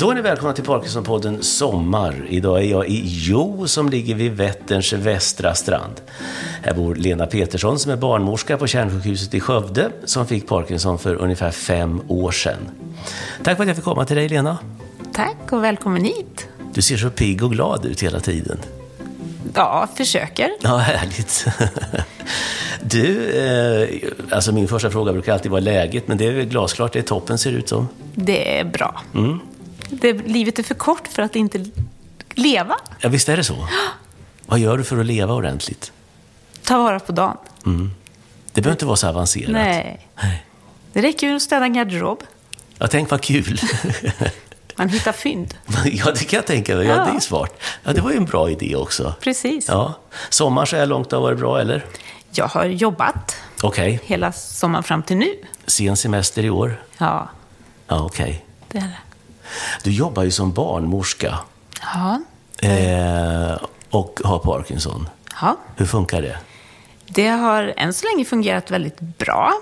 Då är ni välkomna till Parkinsonpodden Sommar. Idag är jag i Jo som ligger vid Vätterns västra strand. Här bor Lena Petersson som är barnmorska på kärnsjukhuset i Skövde som fick Parkinson för ungefär fem år sedan. Tack för att jag fick komma till dig Lena. Tack och välkommen hit. Du ser så pigg och glad ut hela tiden. Ja, försöker. Ja, härligt. Du, eh, alltså min första fråga brukar alltid vara läget, men det är glasklart, det är toppen ser det ut som. Det är bra. Det, livet är för kort för att inte leva. Ja, visst är det så? Vad gör du för att leva ordentligt? Ta vara på dagen. Det behöver inte vara så avancerat. Nej. Nej. Det räcker ju att städa en garderob. Ja, tänk vad kul. Man hittar fynd. ja, det kan jag tänka mig. Ja, Ja. det är smart. Ja, det var ju en bra idé också. Precis. Ja. Sommar så här långt har varit bra, eller? Jag har jobbat Okej. hela sommaren fram till nu. Sen semester i år? Ja, Ja, okej. det är det. Du jobbar ju som barnmorska Ja. eh, och har Parkinson. ja. Hur funkar det? Det har än så länge fungerat väldigt bra.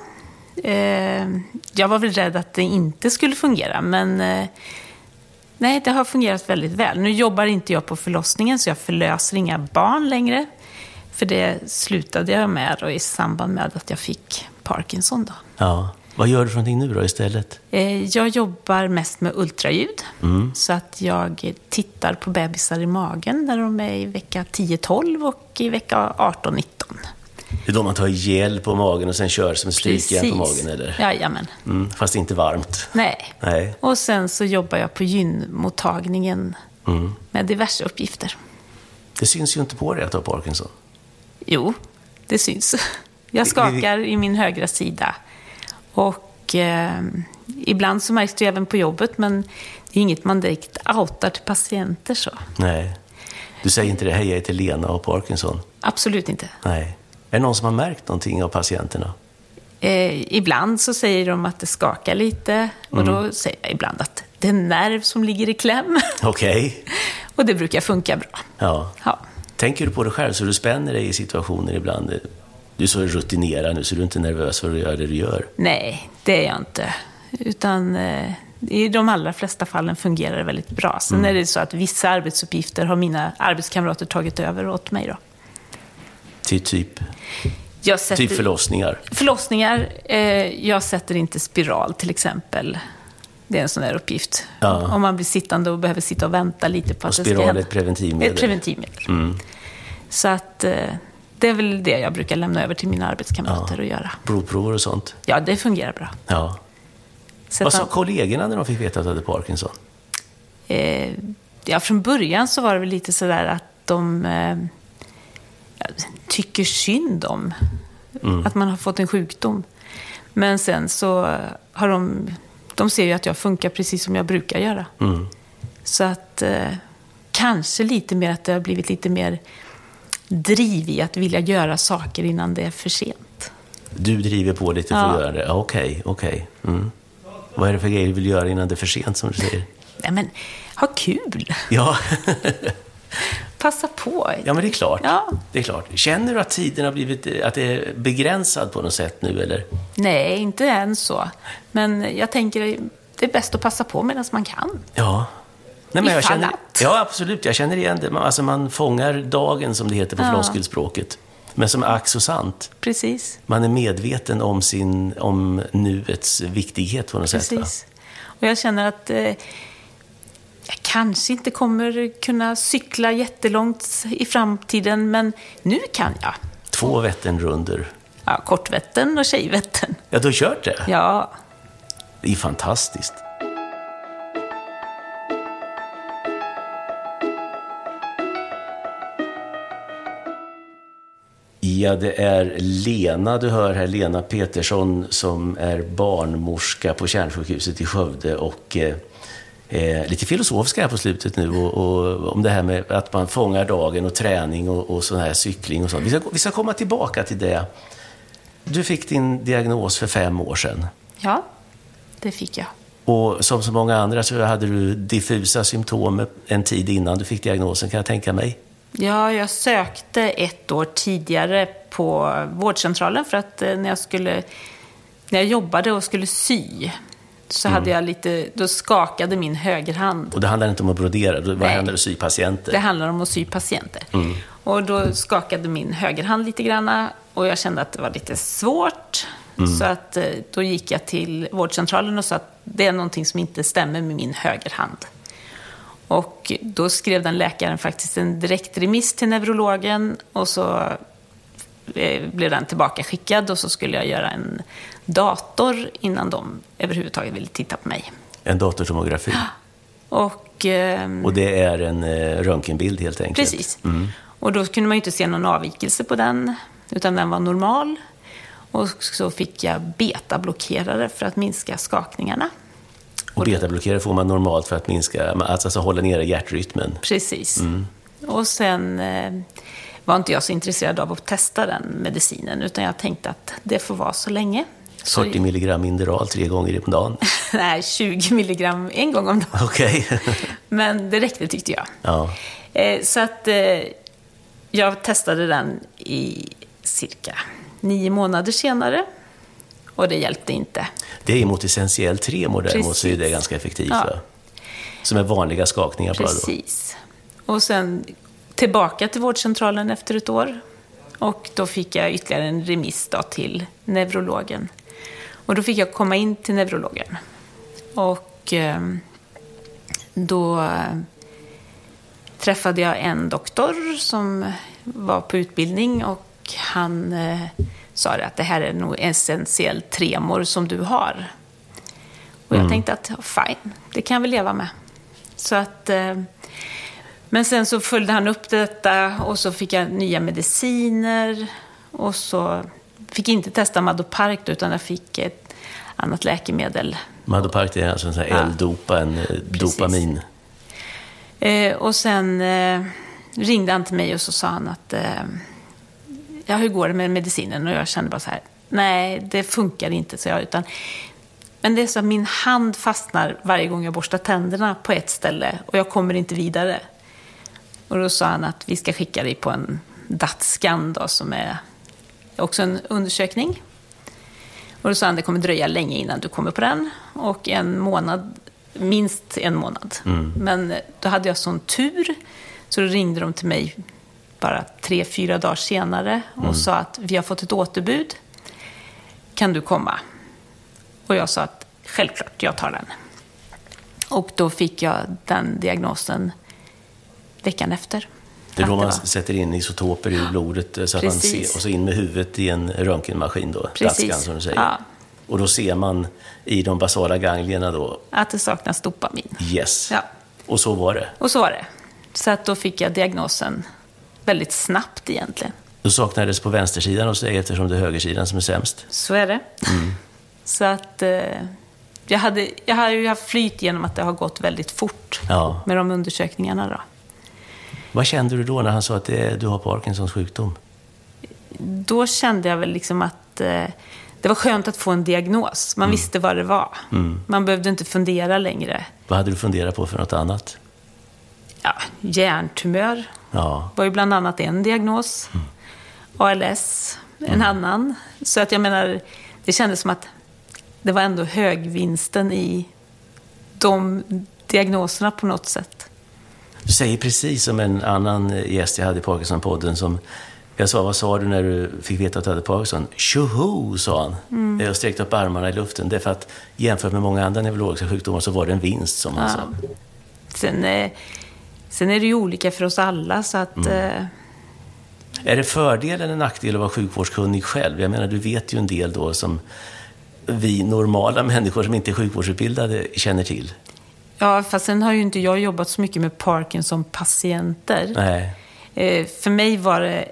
Eh, jag var väl rädd att det inte skulle fungera, men eh, nej, det har fungerat väldigt väl. Nu jobbar inte jag på förlossningen, så jag förlöser inga barn längre. För det slutade jag med då, i samband med att jag fick Parkinson. Då. Ja. Vad gör du för någonting nu då istället? Eh, jag jobbar mest med ultraljud, så att jag tittar på bebisar i magen när de är i vecka 10-12 och i vecka 18-19. Det är då man tar gel på magen och sen kör som ett strykjärn på magen, eller? Jajamän. Mm, fast inte varmt. Nej. Nej. Och sen så jobbar jag på gynmottagningen Mm. med diverse uppgifter. Det syns ju inte på dig att du har Parkinson. Jo, det syns. Jag skakar i min högra sida. Och eh, ibland så märks det ju även på jobbet, men det är inget man direkt outar till patienter så. Nej. Du säger inte det, hej jag heter Lena och har Parkinson. Absolut inte. Nej. Är det någon som har märkt någonting av patienterna? Eh, ibland så säger de att det skakar lite och Mm. då säger jag ibland att det är en nerv som ligger i kläm. Okej. och det brukar funka bra. Ja. Ja. Tänker du på det själv så du spänner dig i situationer ibland? Du är så rutinerad nu så du är inte nervös för att göra det du gör. Nej, det är jag inte. Utan eh, i de allra flesta fallen fungerar det väldigt bra. Sen Mm. är det så att vissa arbetsuppgifter har mina arbetskamrater tagit över åt mig. Då. Till typ, Jag sätter, typ förlossningar. Förlossningar. Eh, jag sätter inte spiral till exempel. Det är en sån där uppgift. Ja. Om man blir sittande och behöver sitta och vänta lite på Och att det ska spiral är hända. ett preventivmedel. Mm. Ett preventivmedel. Så att eh, det är väl det jag brukar lämna över till mina arbetskamrater att göra. Blodprover och sånt. Ja, det fungerar bra. Ja. Sätta- Vad sa kollegorna när de fick veta att du hade Parkinson? Eh, ja, från början så var det väl lite sådär att de eh, ja, tycker synd om att man har fått en sjukdom. Men sen så har de, de ser ju att jag funkar precis som jag brukar göra. Så att eh, kanske lite mer att det har blivit lite mer driv i att vilja göra saker innan det är för sent. Du driver på lite för Ja. att göra det? Okej, okej. Mm. Vad är det för grejer du vill göra innan det är för sent, som du säger? Nej men, ha kul! Ja, Passa på! ja men det är klart. Ja. Det är klart. Känner du att tiden har blivit att det är begränsad på något sätt nu, eller? Nej, inte än så. Men jag tänker det är bäst att passa på medan man kan. Ja. Nej, jag Ifall känner, ja, absolut. Jag känner igen det. Man, alltså, man fångar dagen, som det heter på Ja. floskelspråket. Men som är ack så sant. Precis. Man är medveten om, sin, om nuets viktighet på något sätt. Va? Precis. Och jag känner att eh, jag kanske inte kommer kunna cykla jättelångt i framtiden, men nu kan jag. Två Vätternrundor. Ja, Kortvätten och Tjejvätten. Ja, du har kört det? Ja, Det är fantastiskt. Ja, det är Lena du hör här, Lena Petersson som är barnmorska på kärnsjukhuset i Skövde och eh, eh, lite filosofiska här på slutet nu och, och, om det här med att man fångar dagen och träning och, och sån här cykling och sånt. Vi ska, vi ska komma tillbaka till det. Du fick din diagnos för fem år sedan. ja, det fick jag. Och som så många andra så hade du diffusa symptom en tid innan du fick diagnosen, kan jag tänka mig. Ja, jag sökte ett år tidigare på vårdcentralen för att eh, när jag skulle när jag jobbade och skulle sy så hade jag lite, då skakade min högerhand. Och det handlar inte om att brodera, vad Nej. handlar om att sy patienter? Det handlar om att sy patienter. Mm. Och då skakade min högerhand lite grann och jag kände att det var lite svårt. Mm. Så att eh, då gick jag till vårdcentralen och sa att det är någonting som inte stämmer med min högerhand. Och då skrev den läkaren faktiskt en direktremiss till neurologen och så eh, blev den tillbaka skickad och så skulle jag göra en dator innan de överhuvudtaget ville titta på mig. En datortomografi. Och, ehm, Och det är en eh, röntgenbild helt enkelt? Precis. Och då kunde man ju inte se någon avvikelse på den, utan den var normal. Och så fick jag betablockerare för att minska skakningarna. Och betablockerare får man normalt för att minska, alltså, alltså hålla nere hjärtrytmen. Precis. Och sen eh, var inte jag så intresserad av att testa den medicinen, utan jag tänkte att det får vara så länge. Så, 40 milligram Inderal tre gånger om dagen. nej, 20 milligram en gång om dagen. Okej. Men det räckte tyckte jag. ja. Eh, så att eh, jag testade den i cirka nio månader senare. Och det hjälpte inte. Det är mot essentiell tremor däremot så är det Precis. ganska effektivt. Ja. Va? Som är vanliga skakningar bara då. Precis. Och sen tillbaka till vårdcentralen efter ett år. Och då fick jag ytterligare en remiss då till neurologen. Och då fick jag komma in till neurologen. Och eh, då eh, träffade jag en doktor som var på utbildning och han eh, sa det att det här är nog essentiell tremor som du har. Och jag tänkte att ja, fine, det kan väl leva med. Så att, eh, men sen så följde han upp detta och så fick jag nya mediciner. Och så fick jag inte testa Madopark utan jag fick ett annat läkemedel. Madopark är alltså en sån här Ja. L-dopa, en eh, dopamin. Eh, och sen ringde han till mig och så sa han att ja, hur går det med medicinen? Och jag kände bara så här, nej, det funkar inte, så jag. Utan, men det är så att min hand fastnar varje gång jag borstar tänderna på ett ställe och jag kommer inte vidare. Och då sa han att vi ska skicka dig på en DAT-scan då, som är också en undersökning. Och då sa han det kommer dröja länge innan du kommer på den. Och en månad, minst en månad. Men då hade jag sån tur, så då ringde de till mig bara tre, fyra dagar senare och sa att vi har fått ett återbud. Kan du komma? Och jag sa att självklart, jag tar den. Och då fick jag den diagnosen veckan efter. Det är då man sätter in isotoper i blodet eh, så att man ser, och så in med huvudet i en röntgenmaskin då. DAT-scan som du säger. Ja. Och då ser man i de basala ganglierna då, Att det saknas dopamin. yes. Ja. Och så var det. Och så var det. Så att då fick jag diagnosen väldigt snabbt egentligen. Då saknades på vänstersidan hos dig eftersom det är högersidan som är sämst. Så är det. Så att eh, jag, hade, jag har ju haft flyt genom att det har gått väldigt fort Ja. med de undersökningarna. Då. Vad kände du då när han sa att det, du har Parkinsons sjukdom? då kände jag väl liksom att eh, det var skönt att få en diagnos. Man visste vad det var. Man behövde inte fundera längre. Vad hade du funderat på för något annat? Ja, hjärntumör Ja, var ju bland annat en diagnos. ALS, en annan. Så att jag menar, det kändes som att det var ändå högvinsten i de diagnoserna på något sätt. Du säger precis som en annan gäst jag hade i Parkinson-podden som jag sa, vad sa du när du fick veta att du hade Parkinson? Tjoho, sa han. Mm. Jag sträckte upp armarna i luften. Det är för att jämfört med många andra neurologiska sjukdomar så var det en vinst, som han sa. Sen, eh, sen är det ju olika för oss alla, så att... Eh, Är det fördel eller nackdel att vara sjukvårdskunnig själv? Jag menar, du vet ju en del då som vi normala människor som inte är sjukvårdsutbildade känner till. ja, fast sen har ju inte jag jobbat så mycket med Parkinson-patienter. Nej. Eh, för mig var det...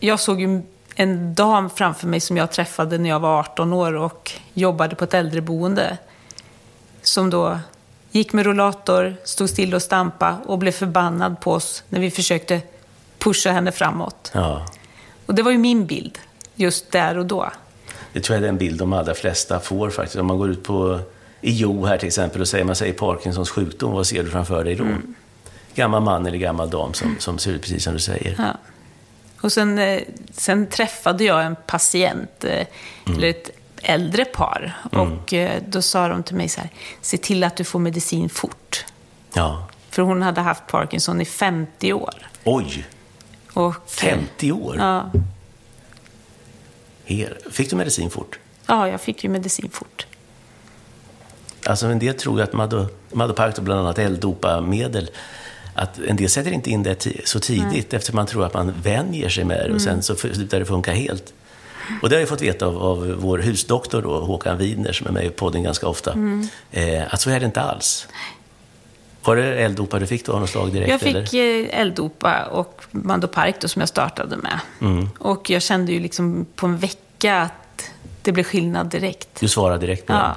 Jag såg ju en dam framför mig som jag träffade när jag var 18 år och jobbade på ett äldreboende. Som då gick med rollator, stod still och stampa och blev förbannad på oss när vi försökte pusha henne framåt. Ja. Och det var ju min bild, just där och då. Det tror jag är den bild de allra flesta får faktiskt. Om man går ut på i Jo här till exempel och säger man säger Parkinsons sjukdom, vad ser du framför dig då? Gammal man eller gammal dam som, som ser ut precis som du säger. Ja. Och sen, eh, sen träffade jag en patient, eh, eller ett äldre par. Och eh, då sa de till mig så här, se till att du får medicin fort. Ja. För hon hade haft Parkinson i 50 år. Oj, Och, 50 år? Ja, Her- Fick du medicin fort? ja, jag fick ju medicin fort. Alltså en del tror ju att Mado- Madopacto, bland annat L-dopamedel, att en del sätter inte in det så tidigt eftersom man tror att man vänjer sig med det och sen så slutar det funka helt. Och det har jag fått veta av, av vår husdoktor då, Håkan Widner, som är med i podden ganska ofta, eh, att så är det inte alls. Var det L-dopa du fick då av något slag direkt? Jag eller? fick eh, L-dopa och Mandopark då, som jag startade med. Mm. Och jag kände ju liksom på en vecka att det blev skillnad direkt. Du svarade direkt på Ja. den.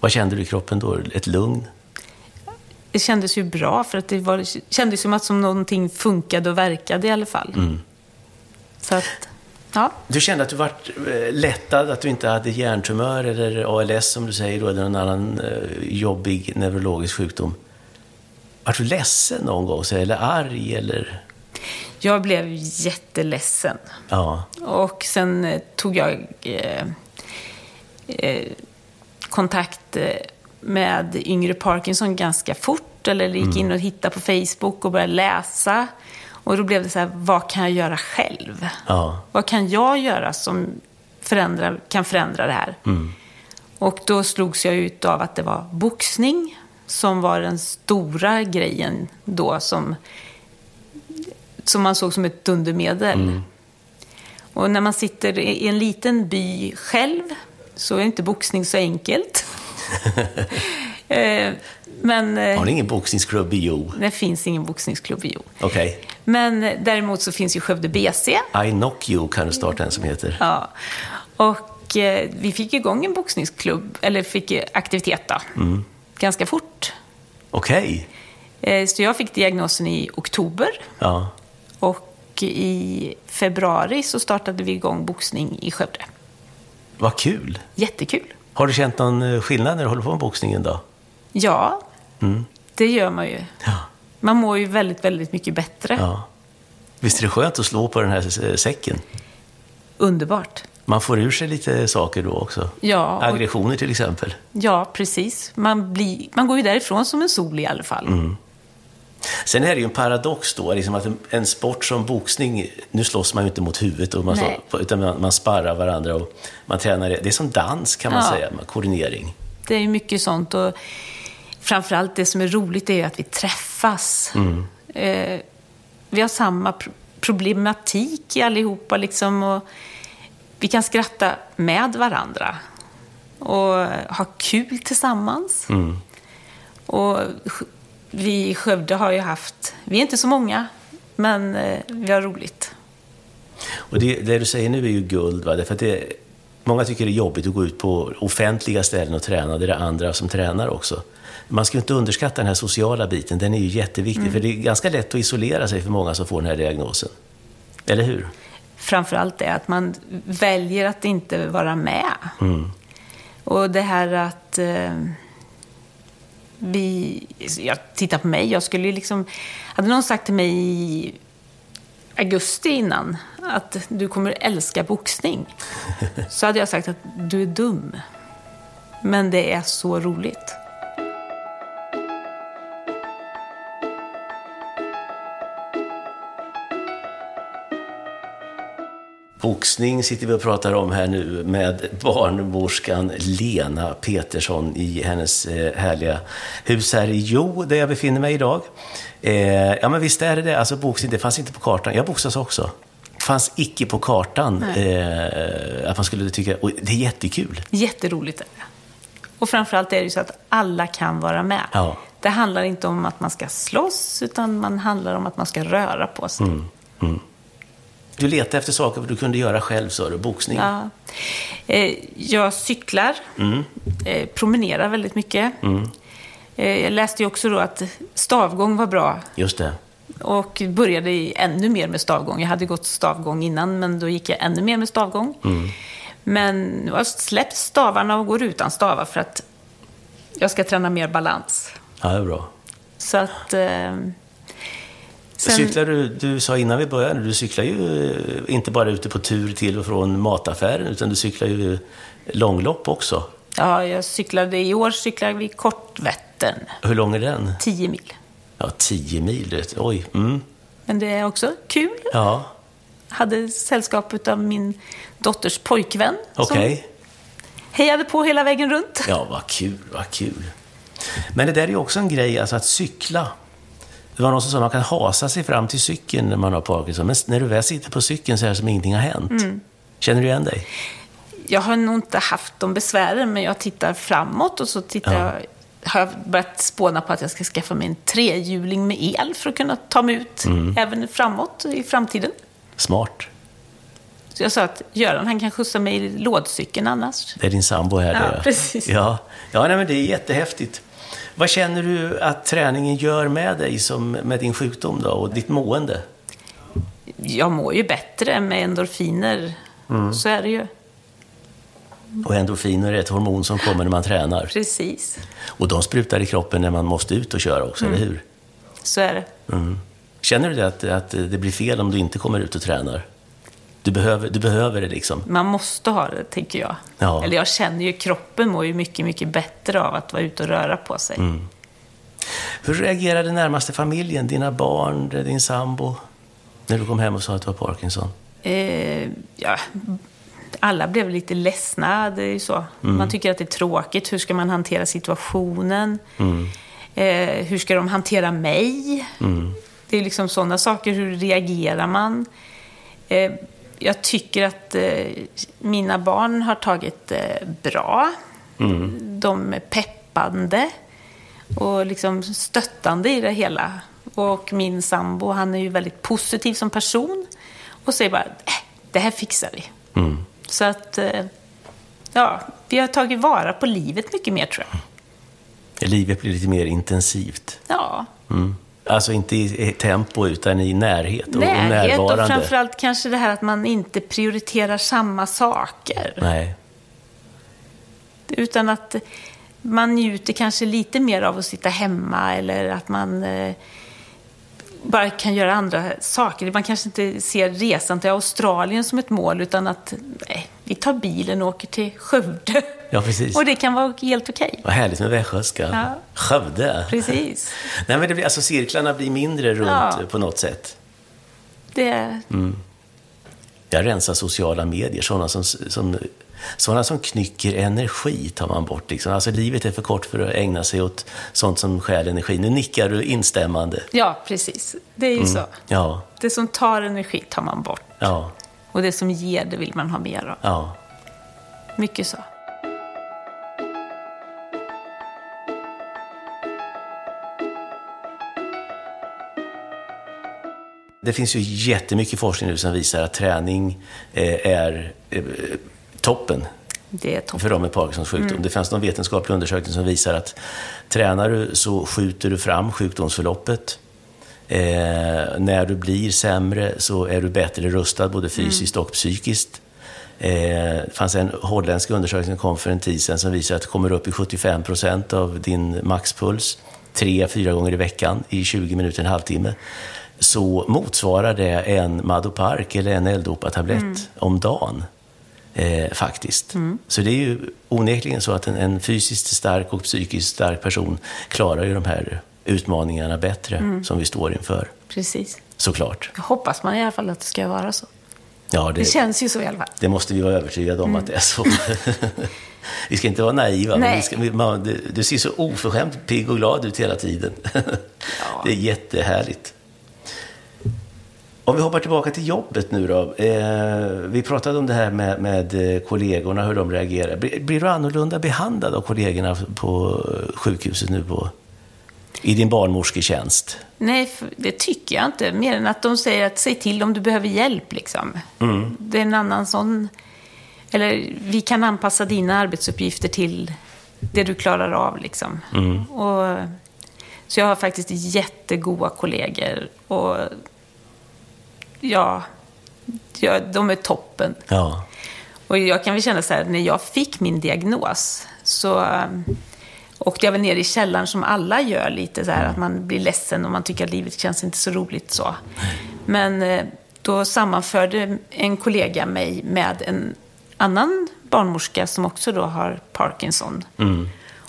Vad kände du i kroppen då? Ett lugn? Det kändes ju bra, för att det var, kändes som att som någonting funkade och verkade i alla fall. Mm. Så att, ja. Du kände att du var lättad, att du inte hade hjärntumör eller ALS som du säger, då, eller någon annan eh, jobbig neurologisk sjukdom. Var du ledsen någon gång, eller arg? Eller... Jag blev jätteledsen. Ja. Och sen eh, tog jag eh, eh, kontakt eh, med yngre Parkinson ganska fort. Eller gick in och hittade på Facebook och började läsa. Och då blev det så här, vad kan jag göra själv? ja. Vad kan jag göra som förändrar, kan förändra det här? Och då slogs jag ut av att det var boxning som var den stora grejen då som, som man såg som ett dundermedel. Och när man sitter i en liten by själv så är inte boxning så enkelt. Eh, Men eh, Har ni ingen boxningsklubb i Jo? det finns ingen boxningsklubb i Jo. Okej. Men däremot så finns ju Skövde BC. I knock you kan du starta en som heter. Ja. Och eh, vi fick igång en boxningsklubb, eller fick aktivitet då, ganska fort. Okej. Eh, så jag fick diagnosen i oktober Ja. och i februari så startade vi igång boxning i Skövde. Vad kul. Jättekul. Har du känt någon eh, skillnad när du håller på med boxningen då? Ja, det gör man ju. Ja. Man mår ju väldigt, väldigt mycket bättre. ja. Visst är det skönt att slå på den här eh, säcken? Underbart. Man får ur sig lite saker då också. Ja, och- Aggressioner till exempel. Ja, precis. Man, blir, man går ju därifrån som en sol i alla fall. Sen är det ju en paradox då, liksom att en, sport som boxning, nu slåss man ju inte mot huvudet, och man slår, utan man, man sparrar varandra och man tränar. Det är som dans kan man Ja. säga, koordinering. Det är ju mycket sånt. Och framförallt det som är roligt är ju att vi träffas. Eh, vi har samma pro- problematik i allihopa. Liksom, och vi kan skratta med varandra och ha kul tillsammans. Och Sk- vi i Skövde har ju haft, vi är inte så många, men eh, vi har roligt. Och det, det du säger nu är ju guld, va? Därför att det, många tycker det är jobbigt att gå ut på offentliga ställen och träna, det är andra som tränar också. Man ska inte underskatta den här sociala biten, den är ju jätteviktig, för det är ganska lätt att isolera sig för många som får den här diagnosen. Eller hur? framförallt det att man väljer att inte vara med. Och det här att eh, vi... Jag tittar på mig, jag skulle ju liksom... Hade någon sagt till mig i augusti innan att du kommer älska boxning, så hade jag sagt att du är dum. Men det är så roligt. Boxning sitter vi och pratar om här nu med barnmorskan Lena Petersson i hennes eh, härliga hus här i Jo, där jag befinner mig idag. Eh, ja, men visst är det det. Alltså boxning, det fanns inte på kartan. Jag boxas också. Fanns icke på kartan eh, att man skulle tycka, och det är jättekul. Jätteroligt är det. Och framförallt är det ju så att alla kan vara med. Ja. Det handlar inte om att man ska slåss, utan man handlar om att man ska röra på sig. Du letade efter saker du kunde göra själv, sa du. Boxning. Ja. Eh, Jag cyklar, eh, promenerar väldigt mycket. Eh, Jag läste ju också då att stavgång var bra Just det. och började ännu mer med stavgång. Jag hade gått stavgång innan, men då gick jag ännu mer med stavgång. Men nu har jag släppt stavarna och går utan stavar för att jag ska träna mer balans. Ja, det är bra. Så att... Sen- Cyklar du, du sa innan vi började, du cyklar ju eh, inte bara ute på tur till och från mataffären, utan du cyklar ju långlopp också. Ja, jag cyklade, i år cyklade vi Kortvättern, Hur lång är den? 10 mil. Ja, 10 mil. det- Oj. Mm. Men det är också kul. Ja, Hade sällskap av min dotters pojkvän. okej. Som hejade på hela vägen runt. Ja, vad kul, vad kul. Men det där är ju också en grej, alltså att cykla. Det var någon som sa att man kan hasa sig fram till cykeln när man har Parkinson, men när du väl sitter på cykeln så är det som ingenting har hänt. Mm. Känner du igen dig? Jag har nog inte haft de besvären, men jag tittar framåt och så tittar Ja. jag, har jag börjat spåna på att jag ska skaffa mig en trehjuling med el för att kunna ta mig ut Mm. även framåt i framtiden. Smart. Så jag sa att Göran, han kan skjutsa mig i lådcykeln annars. Det är din sambo här. Ja, precis. Ja, ja nej, men det är jättehäftigt. Vad känner du att träningen gör med dig som, med din sjukdom då, och ditt mående? Jag mår ju bättre med endorfiner. Mm. Så är det ju. Och endorfiner är ett hormon som kommer när man tränar. Precis. Och de sprutar i kroppen när man måste ut och köra också, Mm. eller hur? Så är det. Känner du det att, att det blir fel om du inte kommer ut och tränar? Du behöver, du behöver det liksom. Man måste ha det, tänker jag. Ja. Eller jag känner ju, kroppen mår ju mycket, mycket bättre av att vara ute och röra på sig. Mm. Hur reagerade närmaste familjen, dina barn, din sambo, när du kom hem och sa att du har Parkinson? Eh, ja, alla blev lite ledsna, det är ju så. Man tycker att det är tråkigt. Hur ska man hantera situationen? Eh, hur ska de hantera mig? Det är liksom sådana saker. Hur reagerar man? Eh, jag tycker att eh, mina barn har tagit det bra. De är peppande och liksom stöttande i det hela. Och min sambo, han är ju väldigt positiv som person och säger bara, äh, det här fixar vi. Så att, eh, ja, vi har tagit vara på livet mycket mer tror jag. Livet blir lite mer intensivt. Ja, Mm. Alltså inte i tempo, utan i närhet och, och närhet och närvarande. framförallt kanske det här att man inte prioriterar samma saker. Nej. Utan att man njuter kanske lite mer av att sitta hemma eller att man eh, bara kan göra andra saker. Man kanske inte ser resan till Australien som ett mål utan att nej, vi tar bilen och åker till Skövde. Ja, precis. Och det kan vara helt okej. Vad härligt med västgötska. Ja. Skövde. Precis. Nej, men det blir, alltså, cirklarna blir mindre runt Ja. på något sätt. Det, Jag rensar sociala medier, sådana som, som, sådana som knycker energi tar man bort. Liksom. Alltså, livet är för kort för att ägna sig åt sånt som stjäl energi. Nu nickar du instämmande. ja, precis. Det är ju så. Ja, Det som tar energi tar man bort. ja, Och det som ger, det vill man ha mer av. ja. Mycket så. Det finns ju jättemycket forskning nu som visar att träning eh, är eh, toppen är toppen. för dem med Parkinsons sjukdom. Det fanns någon vetenskaplig undersökning som visar att tränar du så skjuter du fram sjukdomsförloppet. Eh, när du blir sämre så är du bättre rustad både fysiskt och psykiskt. Eh, det fanns en holländsk undersökning som kom för en tid sedan som visar att du kommer upp i 75 procent av din maxpuls tre, fyra gånger i veckan i 20 minuter, en halvtimme så motsvarar det en Madopark eller en L-Dopa-tablett om dagen. Eh, faktiskt. Så det är ju onekligen så att en, en fysiskt stark och psykiskt stark person klarar ju de här utmaningarna bättre som vi står inför. Precis. Såklart. Jag hoppas man i alla fall att det ska vara så. Ja, Det det, känns ju så i alla fall. det måste vi vara övertygade om att det är så. vi ska inte vara naiva, men vi ska, vi, man, du, du ser så oförskämt pigg och glad ut hela tiden. Det är jättehärligt. Om vi hoppar tillbaka till jobbet nu då. Eh, vi pratade om det här med, med eh, kollegorna, hur de reagerar. Blir, blir du annorlunda behandlad av kollegorna på eh, sjukhuset nu på, i din barnmorsketjänst? Nej, det tycker jag inte. Mer än att de säger att säg till om du behöver hjälp. Liksom. Det är en annan sån... Eller vi kan anpassa dina arbetsuppgifter till det du klarar av. Liksom. Och, så jag har faktiskt jättegoda kollegor. Och ja, ja, de är toppen. Ja. Och jag kan väl känna så här, när jag fick min diagnos så um, Och jag var nere i källaren som alla gör lite så här, att man blir ledsen och man tycker att livet känns inte så roligt så. Men eh, då sammanförde en kollega mig med en annan barnmorska som också då har Parkinson.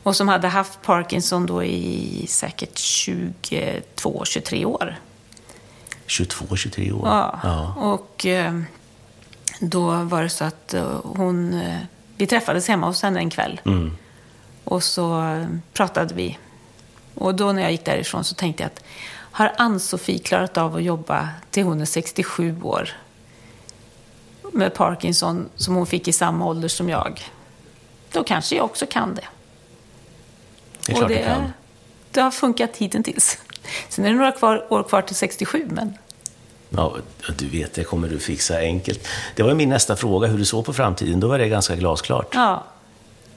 Och som hade haft Parkinson då i säkert 22-23 år. 22, 23 år. Ja. Och eh, då var det så att eh, hon... Eh, vi träffades hemma hos henne en kväll. Och så pratade vi. Och då när jag gick därifrån så tänkte jag att har Ann-Sofie klarat av att jobba till hon är 67 år med Parkinson som hon fick i samma ålder som jag, då kanske jag också kan det. Det är klart och det kan. det har funkat hittills. Sen är det några kvar, år kvar till 67, men Ja, du vet, det kommer du fixa enkelt. Det var min nästa fråga, hur du såg på framtiden. Då var det ganska glasklart. ja,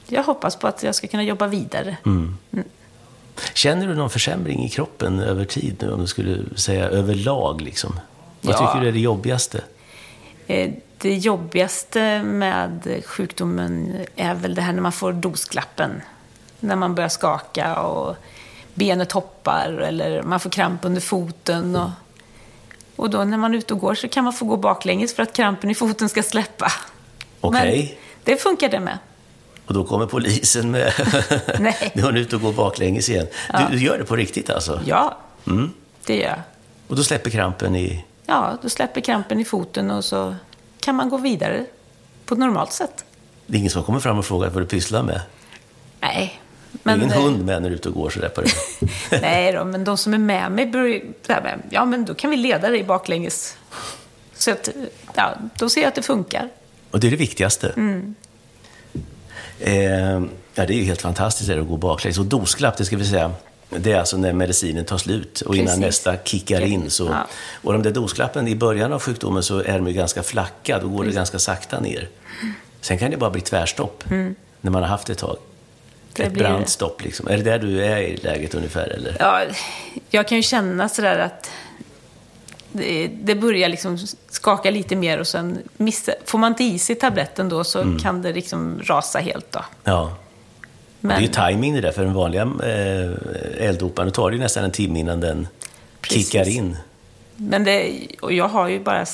jag hoppas på att jag ska kunna jobba vidare. Mm. Känner du någon försämring i kroppen över tid nu, om du skulle säga överlag? Liksom? Vad Ja. tycker du är det jobbigaste? Eh, Det jobbigaste med sjukdomen är väl det här när man får dosklappen. När man börjar skaka och benet hoppar eller man får kramp under foten. Och, och då när man är ute och går så kan man få gå baklänges för att krampen i foten ska släppa. Okej. Men det funkar det med. Och då kommer polisen med... Nej. nu är hon ute och går baklänges igen. Du, du gör det på riktigt alltså? Ja, Mm. det gör jag. Och då släpper krampen i... Ja, då släpper krampen i foten och så kan man gå vidare på ett normalt sätt. Det är ingen som kommer fram och frågar vad du pysslar med? Nej. Är ingen eh, hund med när du är ute och går sådär på det. Nej då, men de som är med mig börjar med, ja men då kan vi leda dig baklänges. Så att, ja, då ser jag att det funkar. Och det är det viktigaste. Mm. Eh, ja, det är ju helt fantastiskt det att gå baklänges. Och dosklapp, det ska vi säga, det är alltså när medicinen tar slut och innan Precis. nästa kickar in. Så, Ja. Och de där dosklappen, i början av sjukdomen så är de ju ganska flacka, då går det ganska sakta ner. Sen kan det bara bli tvärstopp när man har haft det ett tag. Mm. Det ett blir- brant stopp liksom. Är det där du är i läget ungefär, eller? Ja, jag kan ju känna sådär att det, det börjar liksom skaka lite mer och sen missa, får man inte i sig tabletten då så kan det liksom rasa helt då. Ja. Men, Det är ju timing det där, för den vanliga eh, eldoparen, tar det ju nästan en timme innan den Precis. kickar in. men det, och jag har ju bara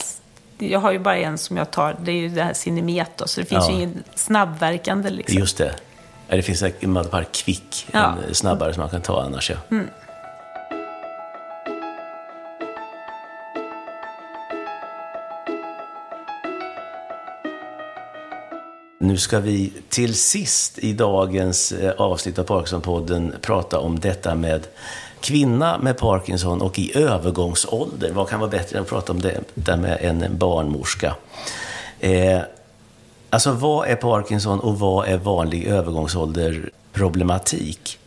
jag har ju bara en som jag tar, det är ju det här Cinemet då, så det finns Ja. ju ingen snabbverkande liksom. Just det. Ja, det finns en Madpar Quick, Ja. en snabbare som man kan ta annars. Ja. Nu ska vi till sist i dagens eh, avsnitt av Parkinson-podden prata om detta med kvinna med Parkinson och i övergångsålder. Vad kan vara bättre än att prata om det där med en barnmorska? Eh, Alltså vad är Parkinson och vad är vanlig övergångsålder-problematik?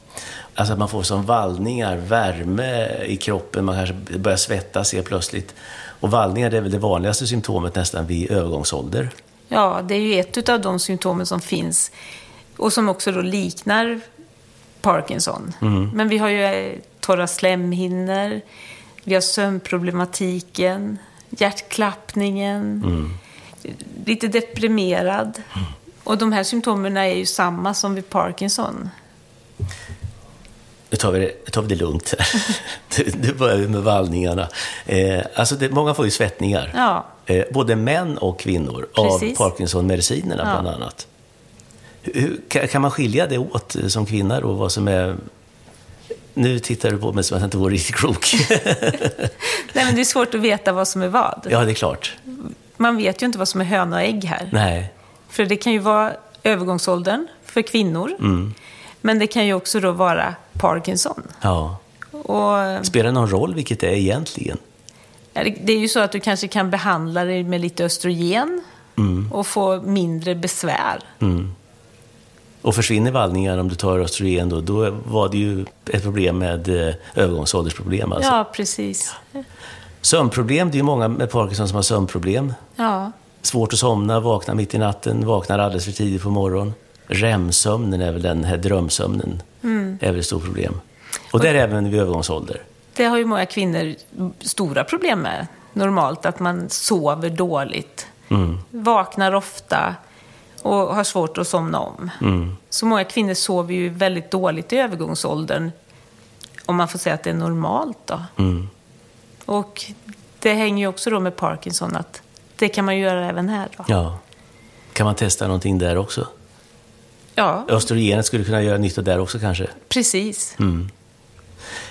Alltså att man får som vallningar, värme i kroppen, man kanske börjar svettas helt plötsligt. Och vallningar det är väl det vanligaste symptomet nästan vid övergångsålder. Ja, det är ju ett av de symptomen som finns och som också då liknar Parkinson. Men vi har ju eh, torra slemhinnor, vi har sömnproblematiken, hjärtklappningen, lite deprimerad. Och de här symptomen är ju samma som vid Parkinson. Nu tar vi det, tar vi det lugnt här. Nu börjar vi med vallningarna. Eh, alltså det, många får ju svettningar. Ja. Eh, både män och kvinnor Precis. av Parkinson-medicinerna Ja. bland annat. Hur, kan man skilja det åt eh, som kvinna då, vad som är... Nu tittar du på mig som att jag inte vore riktigt klok. Nej, men det är svårt att veta vad som är vad. ja, det är klart. Man vet ju inte vad som är höna och ägg här. Nej. För det kan ju vara övergångsåldern för kvinnor. Men det kan ju också då vara Parkinson. Ja. Och Spelar det någon roll vilket det är egentligen? ja, det- är ju så att du kanske kan behandla det med lite östrogen och få mindre besvär. Och försvinner vallningar om du tar östrogen då, då var det ju ett problem med eh, övergångsåldersproblem. Alltså. Ja, precis. Sömnproblem, det är ju många med Parkinson som har sömnproblem. Ja, Svårt att somna, vakna mitt i natten, vaknar alldeles för tidigt på morgonen. REM-sömnen är väl den här drömsömnen, är väl ett stort problem. Och där även vid övergångsålder. det har ju många kvinnor stora problem med. Normalt att man sover dåligt, vaknar ofta och har svårt att somna om. Så många kvinnor sover ju väldigt dåligt i övergångsåldern, om man får säga att det är normalt då. Och det hänger ju också då med Parkinson, att det kan man ju göra även här då. Ja. Kan man testa någonting där också? Ja, Östrogenet skulle kunna göra nytta där också kanske? precis.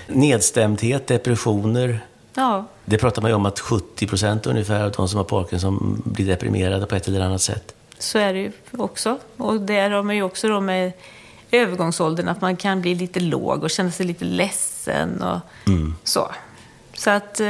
Nedstämdhet, depressioner. Ja, Det pratar man ju om att 70 procent ungefär av de som har Parkinson blir deprimerade på ett eller annat sätt. så är det ju också. Och där har man ju också då med övergångsåldern att man kan bli lite låg och känna sig lite ledsen och så. Så att eh,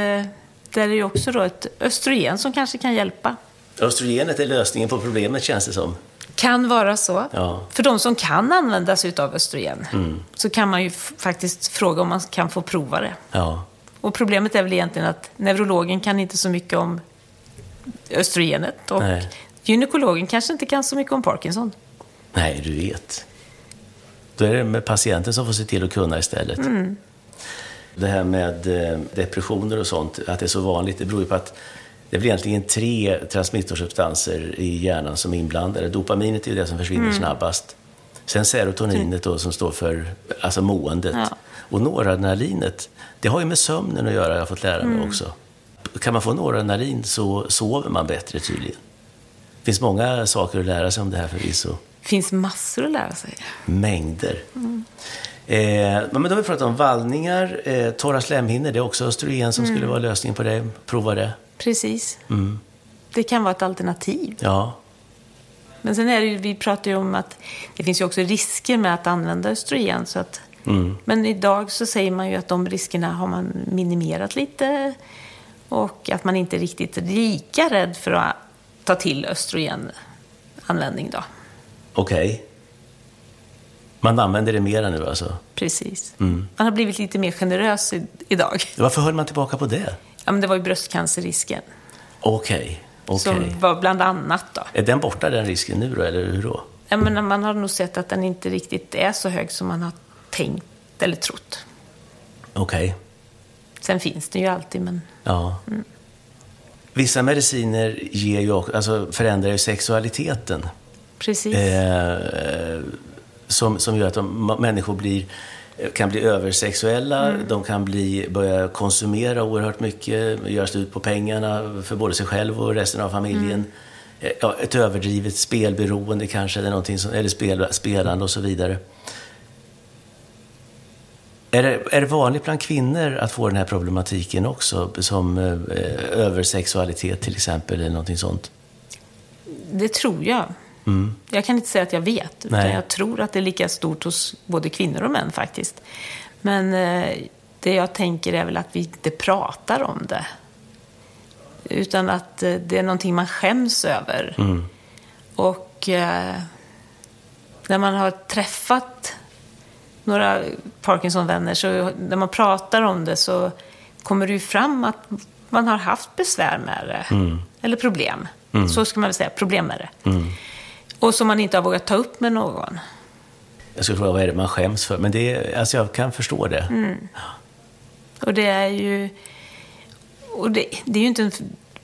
där är ju också då ett östrogen som kanske kan hjälpa. Östrogenet är lösningen på problemet känns det som. Kan vara så. Ja. För de som kan använda sig av östrogen så kan man ju faktiskt fråga om man kan få prova det. Ja. Och problemet är väl egentligen att neurologen kan inte så mycket om östrogenet och Nej. gynekologen kanske inte kan så mycket om Parkinson. Nej, du vet. Då är det med patienten som får se till att kunna istället. Det här med eh, depressioner och sånt, att det är så vanligt, det beror ju på att det väl egentligen tre transmittorsubstanser i hjärnan som är inblandade. Dopaminet är ju det som försvinner snabbast. Sen serotoninet då, som står för alltså måendet. Ja. Och noradrenalinet, det har ju med sömnen att göra, jag har fått lära mig också. Kan man få noradrenalin så sover man bättre tydligen. Det finns många saker att lära sig om det här förvisso. Det finns massor att lära sig. Mängder. Eh, men då har vi pratat om vallningar, eh, torra slemhinnor, det är också östrogen som skulle vara lösningen på det. Prova det. Precis. Det kan vara ett alternativ. Ja, Men sen är det ju, vi pratar ju om att det finns ju också risker med att använda östrogen. Så att, Men idag så säger man ju att de riskerna har man minimerat lite. Och att man inte är riktigt lika rädd för att ta till östrogenanvändning då. okej. Man använder det mera nu alltså. Precis. Man har blivit lite mer generös i, idag. Varför höll man tillbaka på det? Ja, men det var ju bröstcancerrisken. Okej, okej. Som var bland annat då. Är den borta den risken nu då, eller hur då? Ja, men man har nog sett att den inte riktigt är så hög som man har tänkt eller trott. Okej, Sen finns det ju alltid, men ja. Vissa mediciner ger ju också, alltså förändrar ju sexualiteten. precis. eh, som, som gör att de, människor blir, kan bli översexuella, de kan bli, börja konsumera oerhört mycket, göra slut på pengarna för både sig själv och resten av familjen. Eh, Ja, ett överdrivet spelberoende kanske, eller, någonting som, eller spel, spelande och så vidare. Är det, är det vanligt bland kvinnor att få den här problematiken också, som eh, översexualitet till exempel, eller någonting sånt? Det tror jag. Jag kan inte säga att jag vet, utan Nej. jag tror att det är lika stort hos både kvinnor och män faktiskt. Men eh, det jag tänker är väl att vi inte pratar om det. Utan att eh, det är någonting man skäms över. Och eh, när man har träffat några Parkinson-vänner, så när man pratar om det så kommer det ju fram att man har haft besvär med det. Eller problem. Så ska man väl säga, problem med det. Och som man inte har vågat ta upp med någon. Jag skulle fråga vad är det man skäms för, men det är, alltså jag kan förstå det. Och det är ju... Och det, det är ju inte en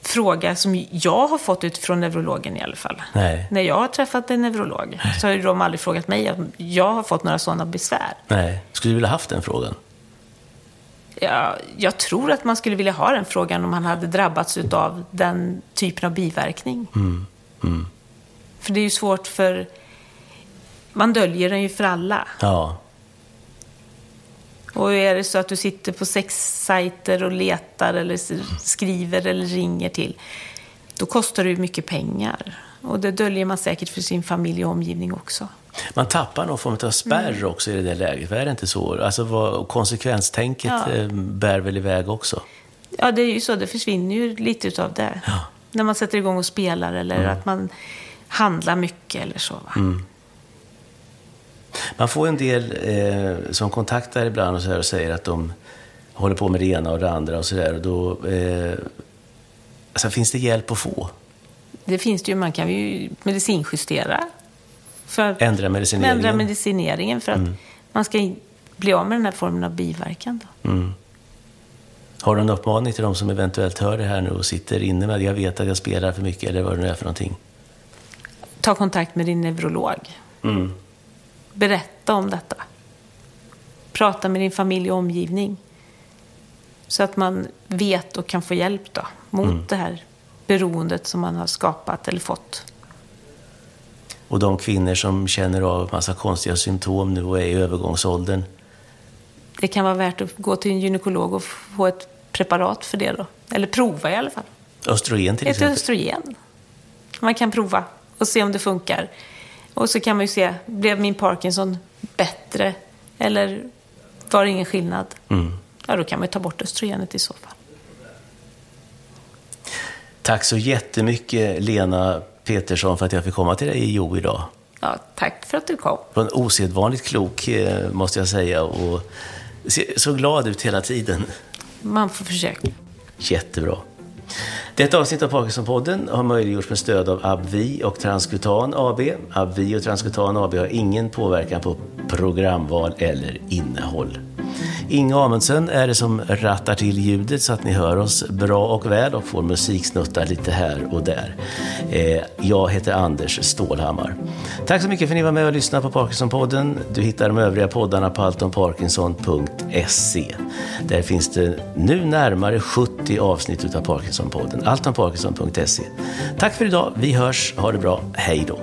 fråga som jag har fått utifrån neurologen i alla fall. Nej. När jag har träffat en neurolog så har de aldrig frågat mig om jag har fått några sådana besvär. Nej. Skulle du vilja haft den frågan? Jag, jag tror att man skulle vilja ha den frågan om man hade drabbats av den typen av biverkning. För det är ju svårt för... Man döljer den ju för alla. Ja. Och är det så att du sitter på sexsajter och letar eller skriver eller ringer till, då kostar det ju mycket pengar. Och det döljer man säkert för sin familj och omgivning också. Man tappar någon form av spärr också i det där läget, är det inte så? Alltså vad, konsekvenstänket Ja. eh, bär väl iväg också? Ja, det är ju så. Det försvinner ju lite utav det. Ja. När man sätter igång och spelar eller att man handlar mycket eller så. Va? Man får en del eh, som kontaktar ibland och, så och säger att de håller på med det ena och det andra och sådär. Då eh, alltså, finns det hjälp att få? Det finns det ju. Man kan ju medicinjustera. För att Ändra medicineringen? ändra medicineringen för att man ska bli av med den här formen av biverkan. Då. Har du en uppmaning till de som eventuellt hör det här nu och sitter inne med jag vet att jag spelar för mycket eller vad det nu är för någonting? Ta kontakt med din neurolog. Mm. Berätta om detta. Prata med din familj och omgivning. Så att man vet och kan få hjälp då, mot Mm. det här beroendet som man har skapat eller fått. Och de kvinnor som känner av massa konstiga symptom nu och är i övergångsåldern. Det kan vara värt att gå till en gynekolog och få ett preparat för det då. Eller prova i alla fall. Östrogen till Ett exempel. östrogen. Man kan prova och se om det funkar. Och så kan man ju se, blev min Parkinson bättre? Eller var det ingen skillnad? Mm. Ja, då kan man ju ta bort östrogenet i så fall. Tack så jättemycket Lena Petersson för att jag fick komma till dig i Jo idag. Ja, tack för att du kom. Du var en osedvanligt klok, eh, måste jag säga. Och så glad ut hela tiden. Man får försöka. Jättebra. Detta avsnitt av Parkinsonpodden har möjliggjorts med stöd av Abvi och Transkutan AB. Abvi och Transkutan AB har ingen påverkan på programval eller innehåll. Inge Amundsen är det som rattar till ljudet så att ni hör oss bra och väl och får musiksnuttar lite här och där. Eh, jag heter Anders Stålhammar. Tack så mycket för att ni var med och lyssnade på Parkinsonpodden. Du hittar de övriga poddarna på alltomparkinson.se. Där finns det nu närmare 70 avsnitt utav Parkinsonpodden. Alltomparkinson.se. Tack för idag. Vi hörs. Ha det bra. Hej då.